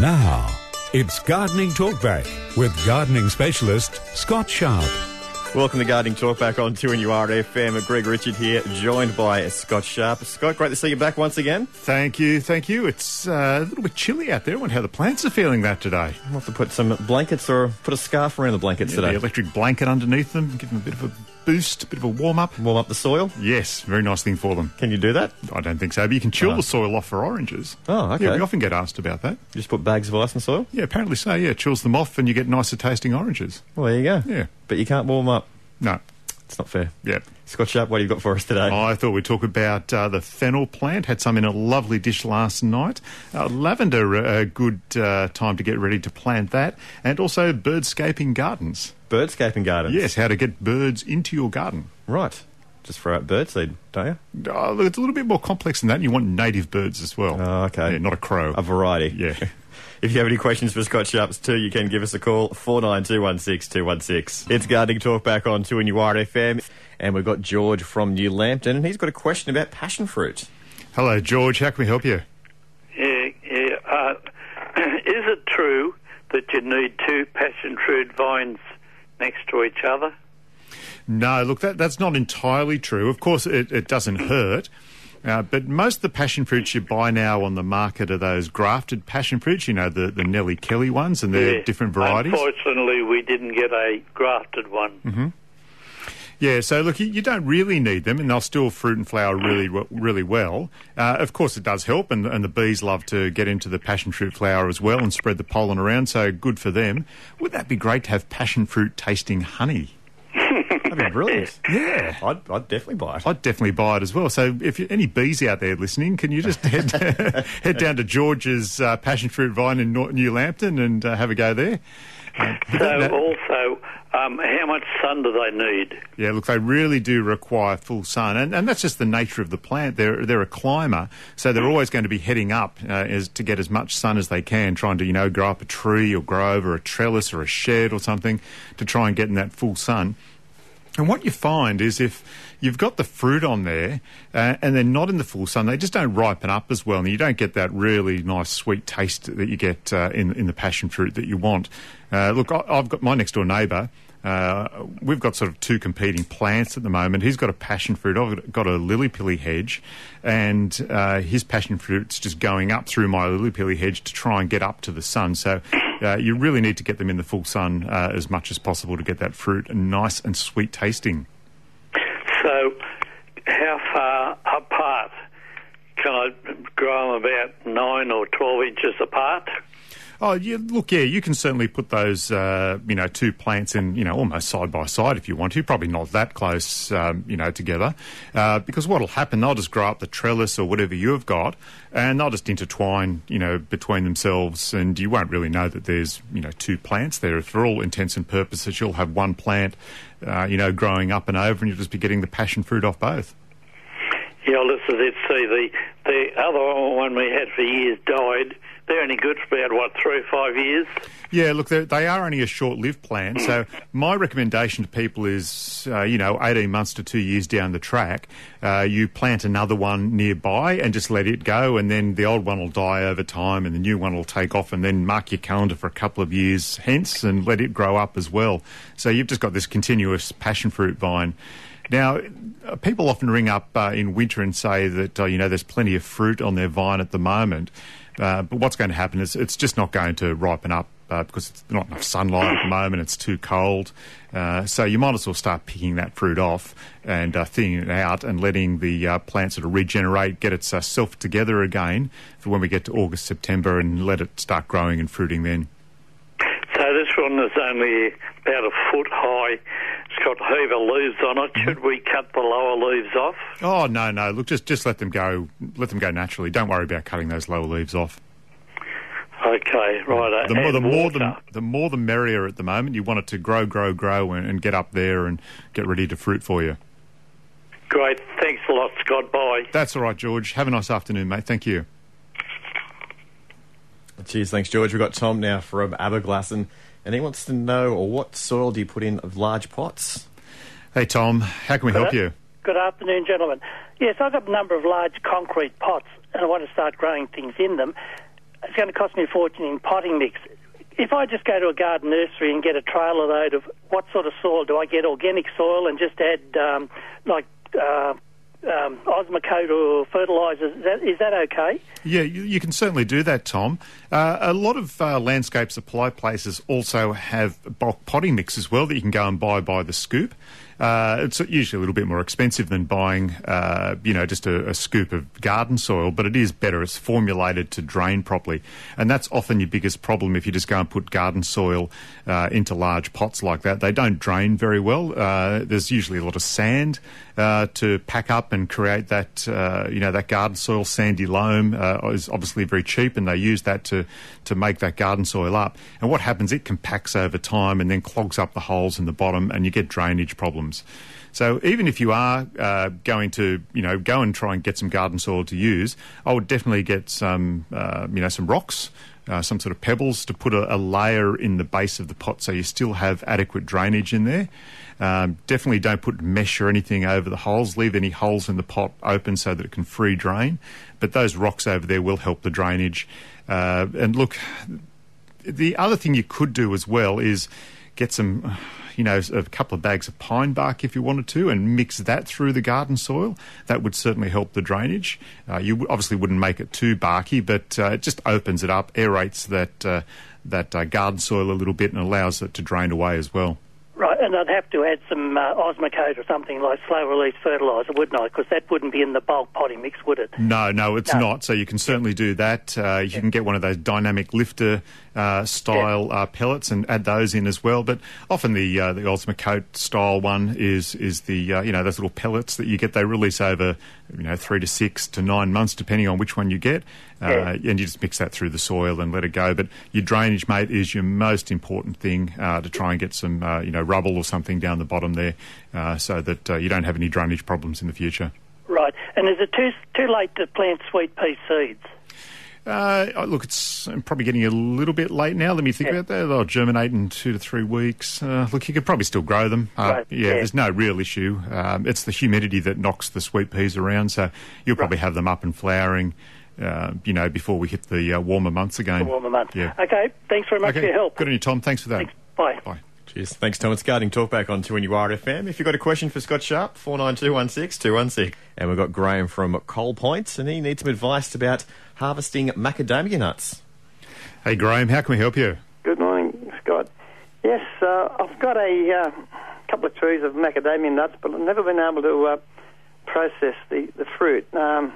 Now, it's Gardening Talkback with gardening specialist Scott Sharp. Welcome to Gardening Talkback on 2NURFM. Greg Richard here, joined by Scott Sharp. Scott, great to see you back once again. Thank you, thank you. It's uh, a little bit chilly out there. I wonder how the plants are feeling that today. We'll have to put some blankets or put a scarf around the blankets Yeah, today. the electric blanket underneath them, give them a bit of a boost, a bit of a warm up. Warm up the soil. Yes, very nice thing for them. Can you do that? I don't think so, but you can chill Oh. the soil off for oranges. Oh, okay. Yeah, we often get asked about that. You just put bags of ice in the soil? Yeah, apparently so. Yeah, it chills them off and you get nicer tasting oranges. Well, there you go. Yeah. But you can't warm up. No, It's not fair. yeah. Scott Sharp, what have you got for us today? I thought we'd talk about uh, the fennel plant. Had some in a lovely dish last night. Uh, lavender, a good uh, time to get ready to plant that. And also birdscaping gardens. Birdscaping gardens. Yes, how to get birds into your garden. Right. Just throw out birdseed, don't you? Oh, look, it's a little bit more complex than that. You want native birds as well. Oh, okay. Yeah, not a crow. A variety. Yeah. If you have any questions for Scott Sharps too, you can give us a call, 49216216. It's Gardening Talk back on 2 FM. And we've got George from New Lambton, and he's got a question about passion fruit. Hello, George. How can we help you? Yeah, yeah. Uh, is it true that you need two passion fruit vines next to each other? No, look, that, that's not entirely true. Of course, it, it doesn't hurt. Uh, but most of the passion fruits you buy now on the market are those grafted passion fruits, you know, the, the Nellie Kelly ones, and they're different varieties. Unfortunately, we didn't get a grafted one. Mm-hmm. Yeah, so look, you, don't really need them, and they'll still fruit and flower really, really well. Uh, of course, it does help, and, and the bees love to get into the passion fruit flower as well and spread the pollen around, so good for them. Would that be great to have passion fruit tasting honey? That'd be brilliant. Yeah. I'd, I'd definitely buy it. I'd definitely buy it as well. So, if you, any bees out there listening, can you just head head down to George's uh, passion fruit vine in New Lambton and uh, have a go there? Uh, So, that- that- also, um, how much sun do they need? Yeah, look, they really do require full sun, and, and that's just the nature of the plant. They're they're a climber, so they're always going to be heading up uh, as to get as much sun as they can, trying to you know grow up a tree or grow over a trellis or a shed or something to try and get in that full sun. And what you find is if you've got the fruit on there uh, and they're not in the full sun, they just don't ripen up as well, and you don't get that really nice sweet taste that you get uh, in in the passion fruit that you want. Uh, look, I, I've got my next door neighbour. Uh, we've got sort of two competing plants at the moment. He's got a passion fruit. I've got a lily pilly hedge, and uh, his passion fruit's just going up through my lily pilly hedge to try and get up to the sun. So uh, you really need to get them in the full sun uh, as much as possible to get that fruit nice and sweet tasting. So, how far apart? Can I grow them about nine or twelve inches apart? Oh, yeah, look, yeah, you can certainly put those, uh, you know, two plants in, you know, almost side by side if you want to. Probably not that close, um, you know, together. Uh, because what'll happen, they'll just grow up the trellis or whatever you've got, and they'll just intertwine, you know, between themselves, and you won't really know that there's, you know, two plants there. For all intents and purposes, you'll have one plant, uh, you know, growing up and over, and you'll just be getting the passion fruit off both. Yeah, listen, let's see. The the other one we had for years died. They're only good for about what three or five years. Yeah, look, they're- only a short-lived plant. So my recommendation to people is, uh, you know, 18 months to two years down the track, uh, you plant another one nearby and just let it go, and then the old one will die over time, and the new one will take off, and then mark your calendar for a couple of years hence, and let it grow up as well. So you've just got this continuous passion fruit vine. Now, uh, people often ring up uh, in winter and say that, uh, you know, there's plenty of fruit on their vine at the moment. Uh, but what's going to happen is it's just not going to ripen up uh, because it's not enough sunlight at the moment. It's too cold. Uh, so you might as well start picking that fruit off and uh, thinning it out and letting the uh, plant sort of regenerate, get itself together again for when we get to August, September, and let it start growing and fruiting then. So this one is only about a foot high. It's got heap leaves on it. Should we cut the lower leaves off? Oh no, no! Look, just just let them go. Let them go naturally. Don't worry about cutting those lower leaves off. Okay, right. The more, the more the, the more the merrier at the moment. You want it to grow, grow, grow, and, and get up there and get ready to fruit for you. Great. Thanks a lot, Scott. Bye. That's all right, George. Have a nice afternoon, mate. Thank you. Cheers, thanks, George. We've got Tom now from Aberglasson, and he wants to know or what soil do you put in of large pots? Hey, Tom. How can we help you? Good afternoon, gentlemen. Yes, I've got a number of large concrete pots, and I want to start growing things in them. it's going to cost me a fortune in potting mix. If I just go to a garden nursery and get a trailer load of what sort of soil do I get? Organic soil and just add um, like uh, um, Osmocote or fertilisers. Is that, is that okay? Yeah, you, you can certainly do that, Tom. Uh, a lot of uh, landscape supply places also have bulk potting mix as well that you can go and buy by the scoop. Uh, it's usually a little bit more expensive than buying, uh, you know, just a, a, scoop of garden soil, but it is better. It's formulated to drain properly, and that's often your biggest problem if you just go and put garden soil uh, into large pots like that. They don't drain very well. Uh, there's usually a lot of sand uh, to pack up and create that, uh, you know, that garden soil. Sandy loam is obviously very cheap, and they use that to to make that garden soil up. And what happens? It compacts over time and then clogs up the holes in the bottom, and you get drainage problems problems. So even if you are uh, going to, you know, go and try and get some garden soil to use, I would definitely get some, uh, you know, some rocks. Uh, some sort of pebbles to put a, a, layer in the base of the pot so you still have adequate drainage in there. Um, definitely don't put mesh or anything over the holes. Leave any holes in the pot open so that it can free drain. But those rocks over there will help the drainage. Uh, and look, the other thing you could do as well is get some you know, a couple of bags of pine bark if you wanted to, and mix that through the garden soil. That would certainly help the drainage. Uh, you obviously wouldn't make it too barky, but uh, it just opens it up, aerates that uh, that uh, garden soil a little bit, and allows it to drain away as well. Right, and I'd have to add some uh, Osmocote or something like slow release fertiliser, wouldn't I? Because that wouldn't be in the bulk potting mix, would it? No, no, it's no. not. So you can certainly do that. Uh, you yeah. can get one of those dynamic lifter uh, style yeah. uh, pellets and add those in as well. But often the uh, the Osmocote style one is is the uh, you know those little pellets that you get. They release over you know three to six to nine months depending on which one you get, uh, yeah. and you just mix that through the soil and let it go. But your drainage, mate, is your most important thing uh, to try and get some you know rubble or something down the bottom there, so that you don't have any drainage problems in the future. Right, and is it too too late to plant sweet pea seeds? Uh, look, it's probably getting a little bit late now. Let me think yeah. about that. They'll germinate in two to three weeks. Uh, look, you could probably still grow them. Uh, right. yeah, yeah, there's no real issue. Um, it's the humidity that knocks the sweet peas around, so you'll probably right. have them up and flowering. Uh, you know, before we hit the uh, warmer months again. The warmer months. Yeah. Okay. Thanks very much okay. for your help. Good on you, Tom. Thanks for that. Thanks. Bye. Bye. Cheers. Thanks, Tom. It's Gardening Talk back on 2NUR FM. If you've got a question for Scott Sharp, 49216216. 216. And we've got Graham from Coal Points, and he needs some advice about harvesting macadamia nuts. Hey, Graham, how can we help you? Good morning, Scott. Yes, uh, I've got a uh, couple of trees of macadamia nuts, but I've never been able to uh, process the, the fruit. Um,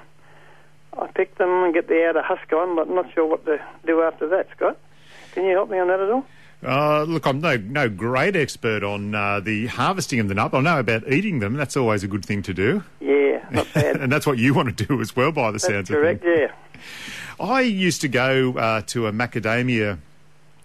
I pick them and get the outer husk on, but I'm not sure what to do after that, Scott. Can you help me on that at all? Uh, look, I'm no no great expert on uh, the harvesting of the nut. I know about eating them. That's always a good thing to do. Yeah, not bad. and that's what you want to do as well, by the that's sounds correct, of it. Correct. Yeah. I used to go uh, to a macadamia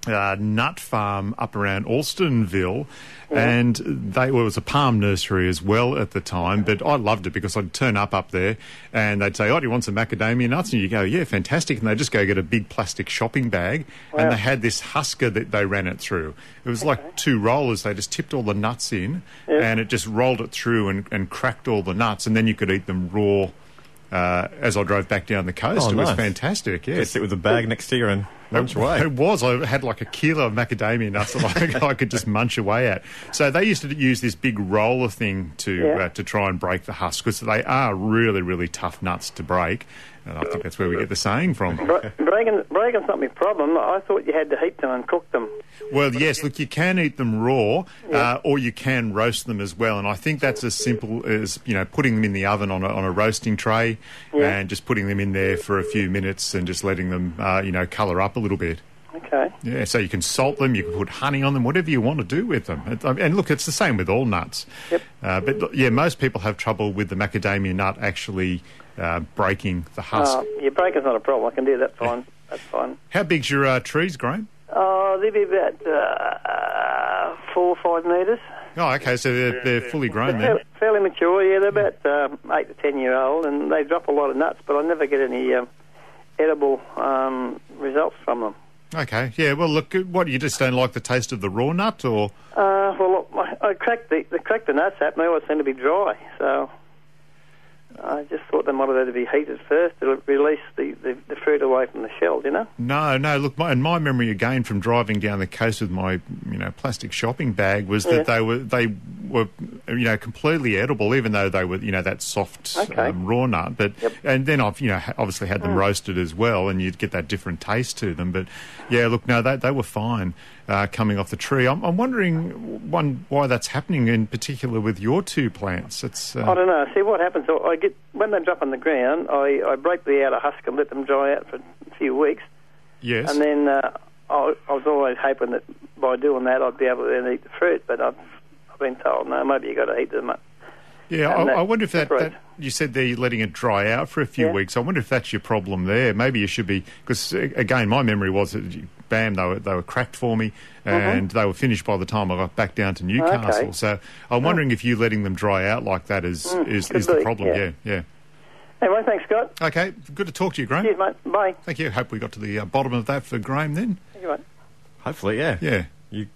uh, nut farm up around Alstonville, yeah. and they well, it was a palm nursery as well at the time. But I loved it because I'd turn up up there, and they'd say, "Oh, do you want some macadamia nuts?" And you go, "Yeah, fantastic!" And they just go get a big plastic shopping bag, wow. and they had this husker that they ran it through. It was okay. like two rollers. They just tipped all the nuts in, yeah. and it just rolled it through and, and cracked all the nuts, and then you could eat them raw. Uh, as I drove back down the coast, oh, it nice. was fantastic. Yeah, just sit with a bag next to you and munch away. It was. I had like a kilo of macadamia nuts that I, I could just munch away at. So they used to use this big roller thing to yeah. uh, to try and break the husk because they are really really tough nuts to break. And I think that's where we get the saying from. breaking, breaking's not my problem. I thought you had to heat them and cook them. Well, yes, look, you can eat them raw, yeah. uh, or you can roast them as well. And I think that's as simple as, you know, putting them in the oven on a, on a roasting tray yeah. and just putting them in there for a few minutes and just letting them, uh, you know, colour up a little bit. Okay. Yeah, so you can salt them, you can put honey on them, whatever you want to do with them. And look, it's the same with all nuts. Yep. Uh, but yeah, most people have trouble with the macadamia nut actually uh, breaking the husk. Uh, yeah, breaking's not a problem. I can do that fine. That's fine. How big's your uh, trees, Graham? Oh, they'd be about uh, four or five metres. Oh, okay, so they're, they're fully grown they're then. Fairly mature, yeah. They're about um, eight to ten year old, and they drop a lot of nuts, but I never get any um, edible um, results from them. Okay, yeah. Well, look, what you just don't like the taste of the raw nut, or? Uh, well, look, I, I cracked the, the cracked the nuts up, and they always seem to be dry. So I just thought they might have had to be heated first to release the, the, the fruit away from the shell, you know? No, no. Look, my, and my memory again from driving down the coast with my, you know, plastic shopping bag was Yeah. that they were they were, you know, completely edible, even though they were, you know, that soft Okay. um, raw nut. But Yep. and then I've, you know, obviously had them roasted as well, and you'd get that different taste to them. But yeah, look, no, they they were fine uh, coming off the tree. I'm, I'm wondering one why that's happening in particular with your two plants. It's uh, I don't know. See what happens. I get when they drop on the ground, I, I break the outer husk and let them dry out for a few weeks, yes. and then uh, I, I was always hoping that by doing that I'd be able to then eat the fruit. But I've, I've been told no, maybe you got to eat them. up. Yeah, I, I wonder if that, that you said there you're letting it dry out for a few Yeah. weeks. I wonder if that's your problem there. Maybe you should be because again, my memory was that you- bam, they were they were cracked for me, and they were finished by the time I got back down to Newcastle. Mm-hmm. Okay. So I'm wondering if you letting them dry out like that is is, is the problem. yeah. Yeah, yeah. Anyway, thanks, Scott. Okay, good to talk to you, Graham. Cheers, mate. Bye. Thank you. Hope we got to the uh, bottom of that for Graham then. Thank you, mate. Hopefully, yeah. Yeah. You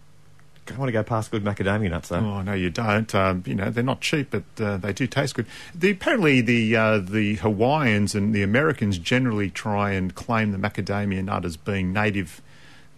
don't want to go past good macadamia nuts, though. Oh no, you don't. Um, you know they're not cheap, but uh, they do taste good. The, apparently, the uh, the Hawaiians and the Americans generally try and claim the macadamia nut as being native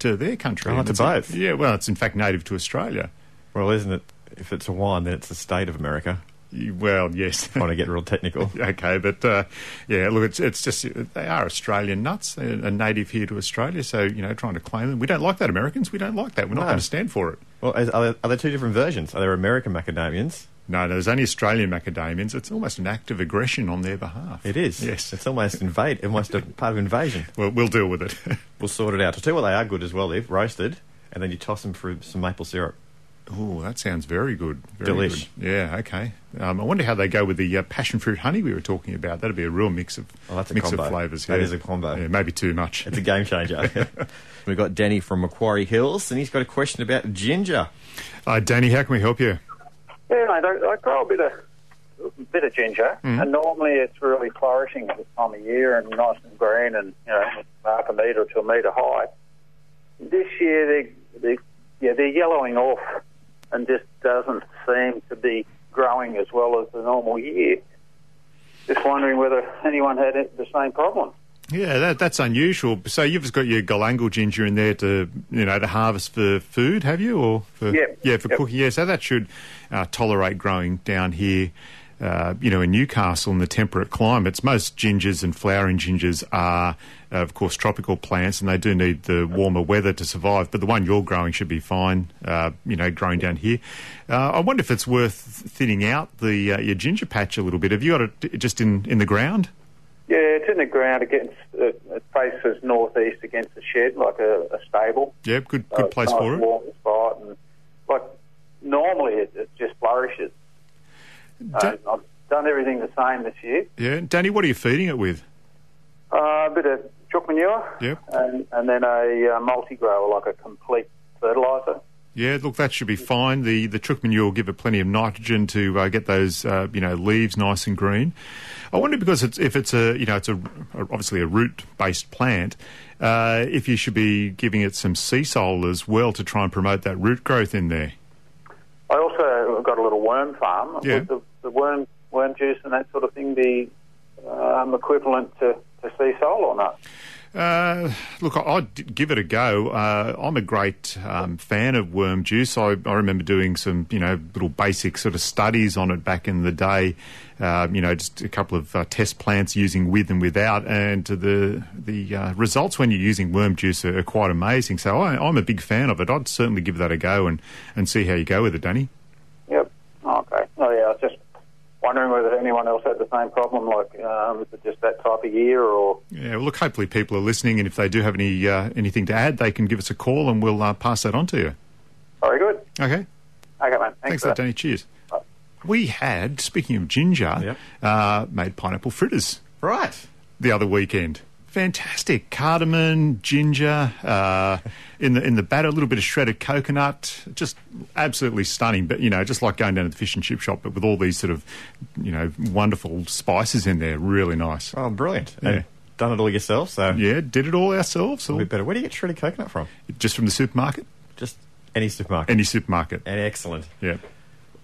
to their country. Oh, to both. Yeah, well, it's in fact native to Australia. Well, isn't it? If it's a wine, then it's the state of America. Well, yes. I want to get real technical. okay, but uh, yeah, look, it's it's just they are Australian nuts, they're a native here to Australia. So you know, trying to claim them, we don't like that. Americans, we don't like that. We're not No. going to stand for it. Well, are, there, are there two different versions? Are there American macadamians? No, there's only Australian macadamians. It's almost an act of aggression on their behalf. It is. Yes. It's almost invade, almost a part of invasion. Well, we'll deal with it. We'll sort it out. I'll tell you what they are good as well, Liv. Roasted, and then you toss them through some maple syrup. Oh, that sounds very good. Very Delish. Good. Yeah, okay. Um, I wonder how they go with the uh, passion fruit honey we were talking about. That'd be a real mix of Oh, that's a mix combo. of flavours. That yeah. is a combo. Yeah, maybe too much. It's a game changer. We've got Danny from Macquarie Hills, and he's got a question about ginger. Uh, Danny, how can we help you? Yeah, mate, I, I grow a bit of bit of ginger, mm-hmm. and normally it's really flourishing at this time of year and nice and green and you know half a metre to a metre high. This year they they yeah they're yellowing off and just doesn't seem to be growing as well as the normal year. Just wondering whether anyone had the same problem. Yeah, that, that's unusual. So you've got your galangal ginger in there to you know to harvest for food, have you, or for Yep. yeah for Yep. cooking? Yeah, so that should uh, tolerate growing down here. Uh, you know, in Newcastle, in the temperate climates, most gingers and flowering gingers are, uh, of course, tropical plants, and they do need the warmer weather to survive. But the one you're growing should be fine. Uh, you know, growing down here. Uh, I wonder if it's worth thinning out the uh, your ginger patch a little bit. Have you got it just in in the ground? Yeah, it's in the ground against uh, it faces northeast against the shed like a, a stable. Yep, good Uh, good place nice for it. warm spot, and like normally it, it just flourishes. Uh, I've done everything the same this year. yeah, Danny, what are you feeding it with? Uh, a bit of chook manure, Yep. and, and then a uh, multi-grower, like a complete fertiliser. Yeah, look, that should be fine. The the chook manure will give it plenty of nitrogen to uh, get those uh, you know leaves nice and green. I wonder because it's if it's a you know it's a obviously a root based plant, uh, if you should be giving it some Seasol as well to try and promote that root growth in there. I also got a little worm farm. Yeah. Would the, the worm worm juice and that sort of thing be um, equivalent to, to Seasol or not? Uh, look, I'd give it a go. Uh, I'm a great um, fan of worm juice. I, I remember doing some, you know, little basic sort of studies on it back in the day. Uh, you know, just a couple of uh, test plants using with and without, and the the uh, results when you're using worm juice are, are quite amazing. So I, I'm a big fan of it. I'd certainly give that a go and, and see how you go with it, Danny. Yep. Okay. Oh yeah, I just wondering whether anyone else had the same problem. Like, um, is it just that type of year, or Yeah, well, look, hopefully people are listening, and if they do have any uh, anything to add, they can give us a call, and we'll uh, pass that on to you. very good. Okay. Okay, man. Thanks, Thanks for for that, Danny. Cheers. We had, speaking of ginger, Yep. uh, made pineapple fritters Right. the other weekend. Fantastic cardamom, ginger, uh, in the in the batter, a little bit of shredded coconut, just absolutely stunning. But you know, just like going down to the fish and chip shop, but with all these sort of, you know, wonderful spices in there, really nice. Oh, brilliant. Yeah. And done it all yourself, so Yeah, did it all ourselves, a bit better. Where do you get shredded coconut from? just from the supermarket, Just any supermarket. any supermarket. And excellent. Yeah.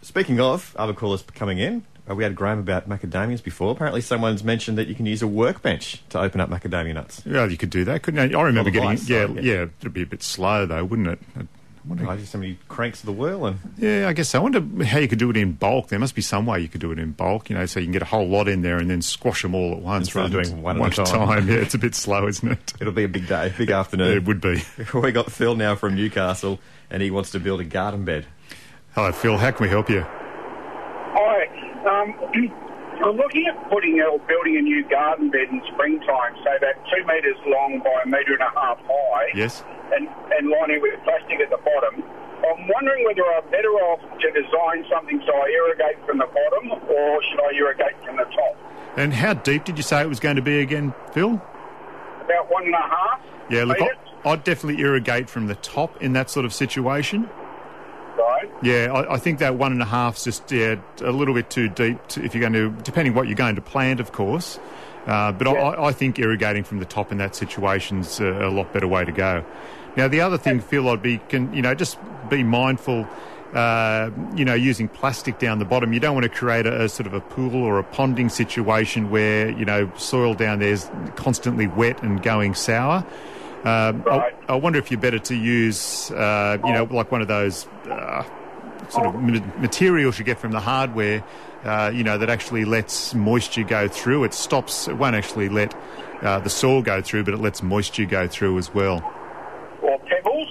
Speaking of other callers coming in, Uh, we had Graham about macadamias before. Apparently, someone's mentioned that you can use a workbench to open up macadamia nuts. Yeah, you could do that, couldn't you? I remember getting yeah, yeah, yeah. It'd be a bit slow though, wouldn't it? I wonder- I just so many cranks the wheel and yeah, I guess so. I wonder how you could do it in bulk. There must be some way you could do it in bulk, you know, so you can get a whole lot in there and then squash them all at once Instead rather doing than one at a time. Yeah, it's a bit slow, isn't it? it'll be a big day, big afternoon. It would be. we got Phil now from Newcastle, and he wants to build a garden bed. Hello, Phil. How can we help you? Um, I'm looking at putting or building a new garden bed in springtime, so about two metres long by a metre and a half high, Yes. and, and lining with plastic at the bottom. I'm wondering whether I'm better off to design something so I irrigate from the bottom, or should I irrigate from the top? And how deep did you say it was going to be again, Phil? About one and a half. Yeah, look, I'd definitely irrigate from the top in that sort of situation. Yeah, I, I think that one and a half's just yeah, a little bit too deep to, if you're going to, depending what you're going to plant, of course. Uh, but Yeah. I, I think irrigating from the top in that situation's a, a lot better way to go. Now, the other thing, Phil, I'd be, can, you know, just be mindful. Uh, you know, using plastic down the bottom, you don't want to create a, a sort of a pool or a ponding situation where you know soil down there's constantly wet and going sour. Um, Right. I, I wonder if you're better to use, uh, you know, like one of those uh, sort of ma- materials you get from the hardware, uh, you know, that actually lets moisture go through. It stops, it won't actually let uh, the soil go through, but it lets moisture go through as well. Or pebbles,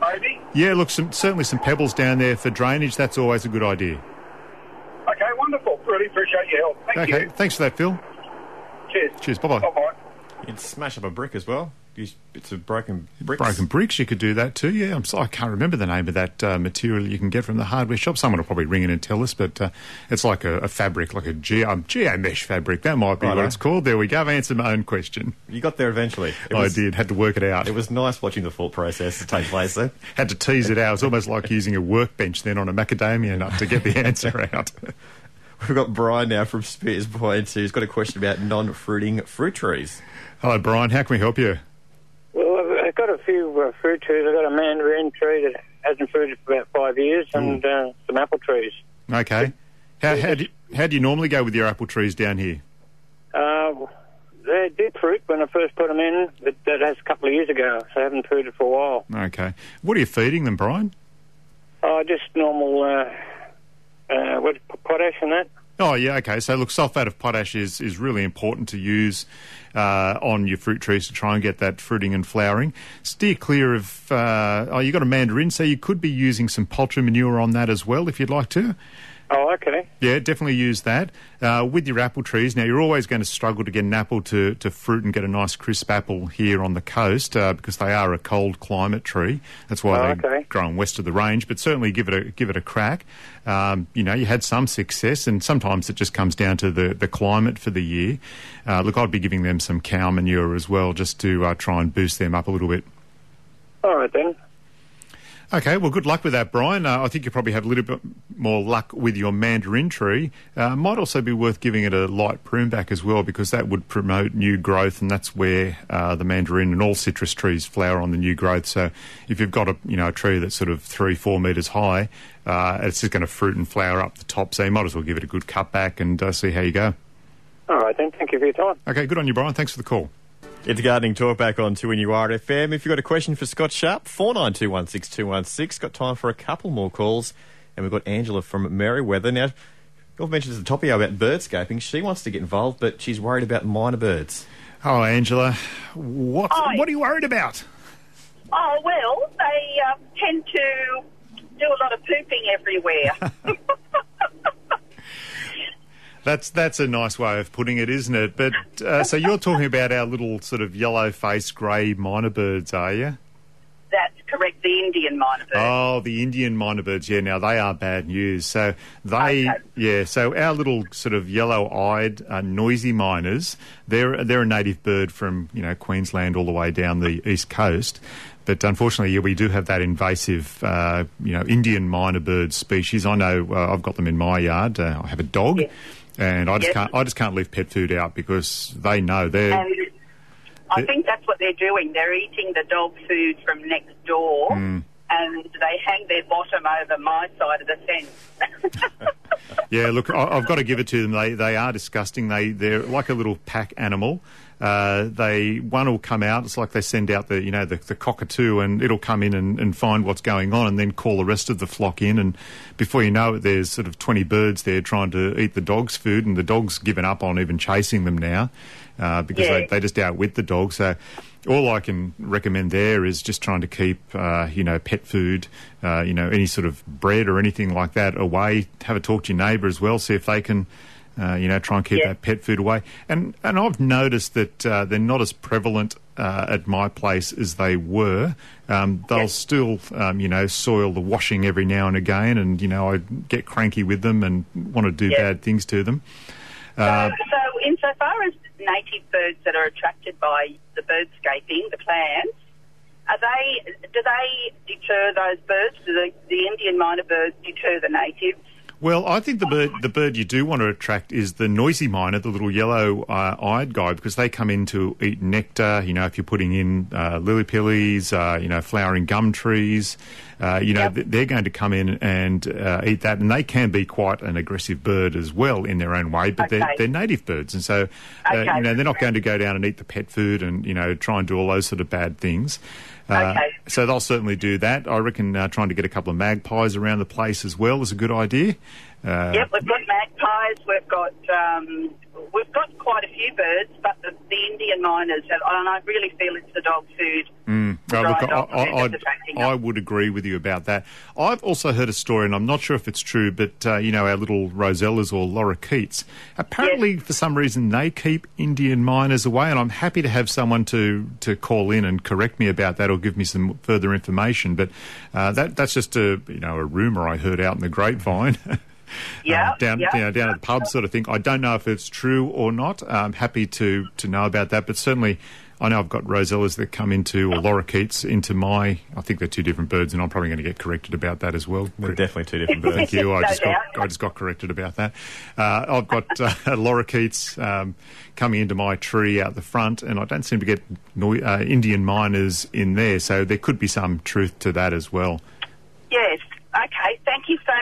maybe. Yeah, look, some, certainly some pebbles down there for drainage. That's always a good idea. Okay, wonderful. Really appreciate your help. Thank Okay, you. thanks for that, Phil. Cheers. Cheers, bye bye. Bye bye. You'd smash up a brick as well. Use bits of broken bricks. Broken bricks, you could do that too. Yeah, I'm sorry, I can't remember the name of that uh, material you can get from the hardware shop. Someone will probably ring in and tell us, but uh, it's like a, a fabric, like a geo, um, geo mesh fabric. That might be what Righto. it's called. There we go. I've answered my own question. You got there eventually. It I did. Had to work it out. It was nice watching the thought process take place there. Had to tease it out. It's almost like using a workbench then on a macadamia nut to get the answer out. We've got Brian now from Speers Point who's got a question about non-fruiting fruit trees. Hello, Brian. How can we help you? Well, I've- I've got a few uh, fruit trees. I've got a mandarin tree that hasn't fruited for about five years, and uh, some apple trees. Okay. How, how, do, how do you normally go with your apple trees down here? Uh, they did fruit when I first put them in, but that's a couple of years ago, so they haven't fruited for a while. Okay. What are you feeding them, Brian? Oh, just normal, uh, uh, what, potash and that? Oh, yeah, okay. So, look, sulfate of potash is, is really important to use uh, on your fruit trees to try and get that fruiting and flowering. Steer clear of, uh, oh, you got a mandarin, so you could be using some poultry manure on that as well if you'd like to. Oh, okay. Yeah, definitely use that. Uh, with your apple trees, now you're always going to struggle to get an apple to, to fruit and get a nice crisp apple here on the coast uh, because they are a cold climate tree. That's why Oh, they're okay. growing west of the range. But certainly give it a give it a crack. Um, you know, you had some success, and sometimes it just comes down to the, the climate for the year. Uh, look, I'd be giving them some cow manure as well, just to uh, try and boost them up a little bit. All right then. Okay, well, good luck with that, Brian. Uh, I think you probably have a little bit more luck with your mandarin tree. Uh, might also be worth giving it a light prune back as well, because that would promote new growth, and that's where uh, the mandarin and all citrus trees flower on the new growth. So, if you've got a you know a tree that's sort of three four metres high, uh, it's just going to fruit and flower up the top. So you might as well give it a good cut back and uh, see how you go. All right then. Thank you for your time. Okay, good on you, Brian. Thanks for the call. It's Gardening Talk back on 2NUR If you've got a question for Scott Sharp, 49216216. Got time for a couple more calls. And we've got Angela from Merewether. Now, you've mentioned at the top of you about birdscaping. She wants to get involved, but she's worried about myna birds. Oh, Angela, what Hi. what are you worried about? Oh, well, they uh, tend to do a lot of pooping everywhere. That's that's a nice way of putting it, isn't it? But uh, so you're talking about our little sort of yellow-faced grey myna birds, are you? That's correct, the Indian myna bird. Oh, the Indian myna birds. Yeah, now they are bad news. So they, Okay. yeah. So our little sort of yellow-eyed, uh, noisy miners. They're they're a native bird from you know Queensland all the way down the east coast. But unfortunately, yeah, we do have that invasive, uh, you know, Indian myna bird species. I know uh, I've got them in my yard. Uh, I have a dog, Yes. And I just Yes. can't. I just can't leave pet food out because they know they're. and I think that's what they're doing. They're eating the dog food from next door Hmm. and they hang their bottom over my side of the fence. Yeah, look, I, I've got to give it to them. They they are disgusting. They they're like a little pack animal. Uh, they one will come out. It's like they send out the you know the, the cockatoo, and it'll come in and, and find what's going on, and then call the rest of the flock in. And before you know it, there's sort of twenty birds there trying to eat the dog's food, and the dog's given up on even chasing them now uh, because Yeah. they, they just outwit the dog. So all I can recommend there is just trying to keep, uh, you know, pet food, uh, you know, any sort of bread or anything like that away. Have a talk to your neighbour as well, see if they can, uh, you know, try and keep Yeah. that pet food away. And and I've noticed that uh, they're not as prevalent uh, at my place as they were. Um, they'll Yes. still, um, you know, soil the washing every now and again, and you know, I get cranky with them and want to do Yeah. bad things to them. Uh, so, so insofar as native birds that are attracted by the birdscaping, the plants, are they? Do they deter those birds? Do the, the Indian myna birds deter the natives? Well, I think the bird the bird you do want to attract is the noisy miner, the little yellow uh, eyed guy, because they come in to eat nectar. You know, if you're putting in uh, lily pillies, uh, you know, flowering gum trees, uh, you know, Yep. th- they're going to come in and uh, eat that, and they can be quite an aggressive bird as well in their own way. But they're, they're native birds, and so uh, Okay. you know they're not going to go down and eat the pet food and you know try and do all those sort of bad things. Uh, Okay. So they'll certainly do that. I reckon uh, trying to get a couple of magpies around the place as well is a good idea. Uh, Yep, we've got magpies. We've got um, we've got quite a few birds, but the, the Indian mynas have. And I really feel it's the dog food. Mm. Oh, look, I, food I, I'd- I would agree with you about that. I've also heard a story, and I'm not sure if it's true, but uh, you know our little Rosellas or lorikeets. Apparently, for some reason, they keep Indian mynas away, and I'm happy to have someone to, to call in and correct me about that or give me some further information. But uh, that that's just a you know a rumor I heard out in the grapevine. Yeah, uh, down yeah. you know, down at the pub sort of thing. I don't know if it's true or not. I'm happy to to know about that, but certainly I know I've got rosellas that come into or lorikeets into my. I think they're two different birds, and I'm probably going to get corrected about that as well. They're definitely two different birds. Thank you. I No just got. I just got corrected about that. Uh, I've got uh, lorikeets um, coming into my tree out the front, and I don't seem to get noi- uh, Indian mynas in there, so there could be some truth to that as well. Yes. Okay. Thank you so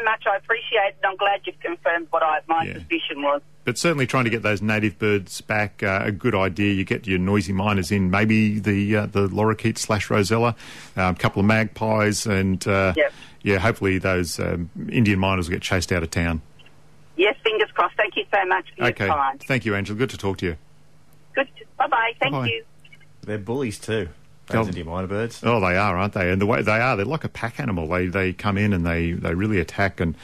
much. I appreciate it. I'm glad you've confirmed what I, my Yeah. suspicion was. But certainly trying to get those native birds back, uh, a good idea. You get your noisy miners in, maybe the uh, the lorikeet slash rosella, um, a couple of magpies, and uh, Yep. yeah, hopefully those um, Indian mynas will get chased out of town. Yes. Fingers crossed. Thank you so much for Okay, your time. thank you, Angela. Good to talk to you. Good. Bye bye. Thank Bye-bye. you. They're bullies too. Those Oh. Indian myna birds. Oh, they are, aren't they? And the way they are, they're like a pack animal. They they come in and they, they really attack. And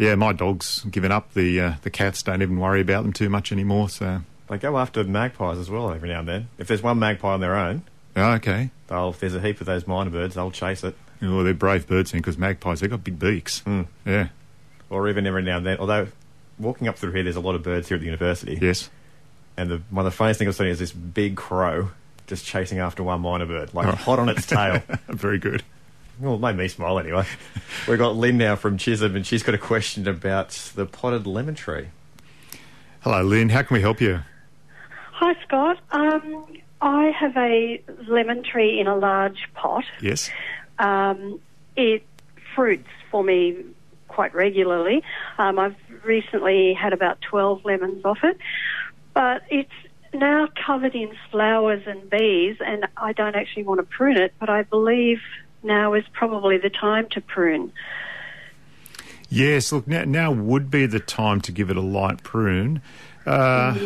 yeah, my dog's given up. The uh, the cats don't even worry about them too much anymore. So They go after magpies as well every now and then. If there's one magpie on their own, oh, okay. they'll if there's a heap of those myna birds, they'll chase it. Oh, they're brave birds because magpies they've got big beaks. Mm. Yeah. Or even every now and then. Although walking up through here, there's a lot of birds here at the university. Yes. And the, one of the funniest things I've seen is this big crow just chasing after one myna bird, like Oh. hot on its tail. Very good. Well, it made me smile anyway. We've got Lynn now from Chisholm, and she's got a question about the potted lemon tree. Hello, Lynn. How can we help you? Hi, Scott. Um, I have a lemon tree in a large pot. Yes. Um, it fruits for me quite regularly. Um, I've recently had about 12 lemons off it, but it's now covered in flowers and bees, and I don't actually want to prune it, but I believe now is probably the time to prune. Yes. Look, now, now would be the time to give it a light prune. Uh,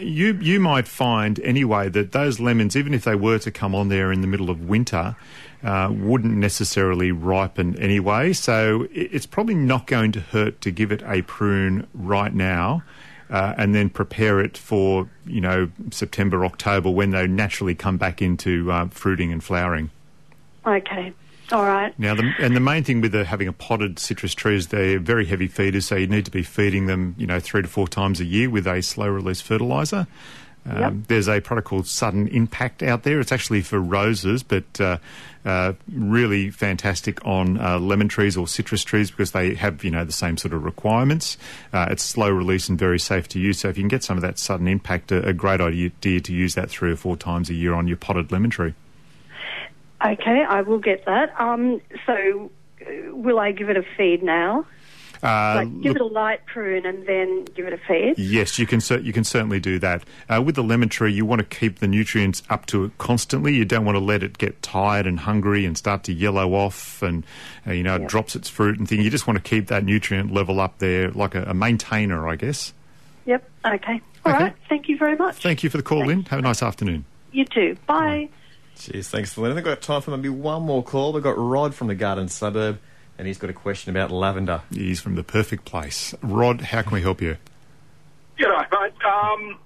You you might find anyway that those lemons, even if they were to come on there in the middle of winter, uh, wouldn't necessarily ripen anyway. So i- it's probably not going to hurt to give it a prune right now. Uh, and then prepare it for you know September October when they naturally come back into uh, fruiting and flowering. Okay. All right. Now, the, and the main thing with the, having a potted citrus tree is they're very heavy feeders, so you need to be feeding them, you know, three to four times a year with a slow release fertiliser. Um, Yep. There's a product called Sudden Impact out there. It's actually for roses, but uh, uh, really fantastic on uh, lemon trees or citrus trees because they have, you know, the same sort of requirements. Uh, it's slow release and very safe to use. So if you can get some of that Sudden Impact, a, a great idea to use that three or four times a year on your potted lemon tree. Okay, I will get that. Um, so, uh, will I give it a feed now? Uh, like, give it a light prune and then give it a feed? Yes, you can you can certainly do that. Uh, with the lemon tree, you want to keep the nutrients up to it constantly. You don't want to let it get tired and hungry and start to yellow off and uh, you know it drops its fruit and thing. You just want to keep that nutrient level up there, like a, a maintainer, I guess. Yep, okay. All right. Okay. thank you very much. Thank you for the call, Lynn. Have a nice afternoon. You too. Bye. Cheers, thanks, Lynn. I think we've got time for maybe one more call. We've got Rod from the Garden Suburb, and he's got a question about lavender. He's from the perfect place. Rod, how can we help you? G'day, mate. Um,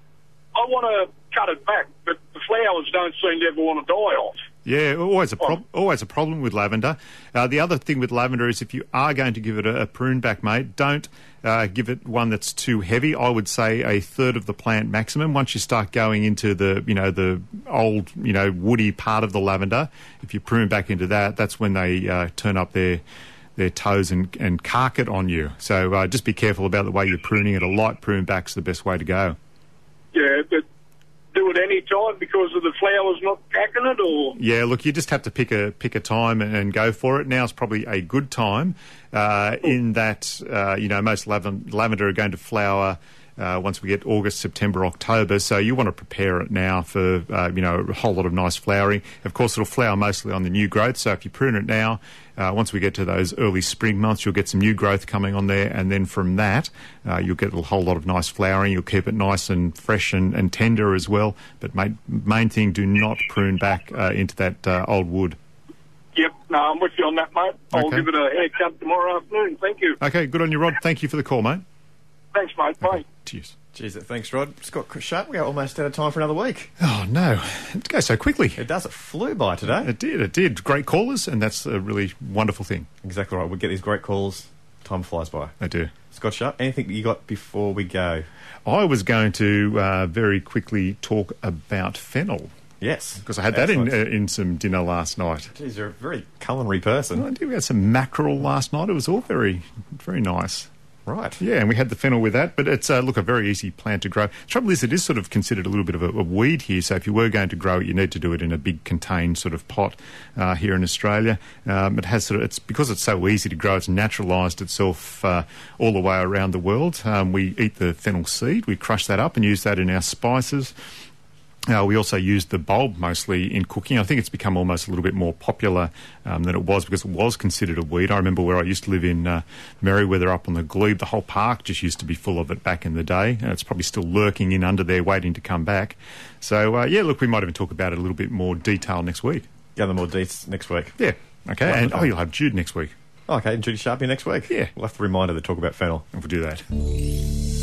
I want to cut it back, but the flowers don't seem to ever want to die off. Yeah, always a prob- always a problem with lavender. Uh, the other thing with lavender is if you are going to give it a, a prune back, mate, don't uh, give it one that's too heavy. I would say a third of the plant maximum. Once you start going into the you know the old you know woody part of the lavender, if you prune back into that, that's when they uh, turn up their their toes and, and cark it on you. So uh, just be careful about the way you're pruning it. A light prune back's the best way to go. Yeah, but do it any time because of the flowers not cracking it, or Yeah, look, you just have to pick a pick a time and go for it. Now Now's probably a good time, uh, in that uh, you know most laven- lavender are going to flower. Uh, once we get August, September, October, so you want to prepare it now for uh, you know a whole lot of nice flowering. Of course, it'll flower mostly on the new growth. So if you prune it now, uh, once we get to those early spring months, you'll get some new growth coming on there, and then from that, uh, you'll get a whole lot of nice flowering. You'll keep it nice and fresh and, and tender as well. But main, main thing, do not prune back uh, into that uh, old wood. yep, no, I'm with you on that, mate. I'll Okay. give it a haircut tomorrow afternoon. Thank you. Okay, good on you, Rod. Thank you for the call, mate. Thanks, mate. Bye. Cheers. Cheers, thanks, Rod. Scott Sharp, we're almost out of time for another week. Oh no, it goes so quickly. It does. It flew by today. It did. It did. Great callers, and that's a really wonderful thing. Exactly right. We get these great calls. Time flies by. I do. Scott Sharp, anything you got before we go? I was going to uh, very quickly talk about fennel Yes. because I had that in uh, in some dinner last night. Geez, you're a very culinary person. I did. We had some mackerel last night. It was all very, very nice. Right. Yeah, and we had the fennel with that, but it's uh, look a very easy plant to grow. trouble is, it is sort of considered a little bit of a, a weed here. So if you were going to grow it, you need to do it in a big contained sort of pot uh, here in Australia. Um, it has sort of it's because it's so easy to grow. It's naturalised itself uh, all the way around the world. Um, we eat the fennel seed, we crush that up and use that in our spices. Uh, we also use the bulb mostly in cooking. I think it's become almost a little bit more popular um, than it was because it was considered a weed. I remember where I used to live in uh, Merewether up on the Glebe, the whole park just used to be full of it back in the day. And it's probably still lurking in under there waiting to come back. So, uh, yeah, look, we might even talk about it a little bit more detail next week. Gather more deets next week. Yeah, okay. And, oh, you'll have Jude next week. Okay, and Judy Sharpie next week. Yeah. We'll have to remind her to talk about fennel. If we do that.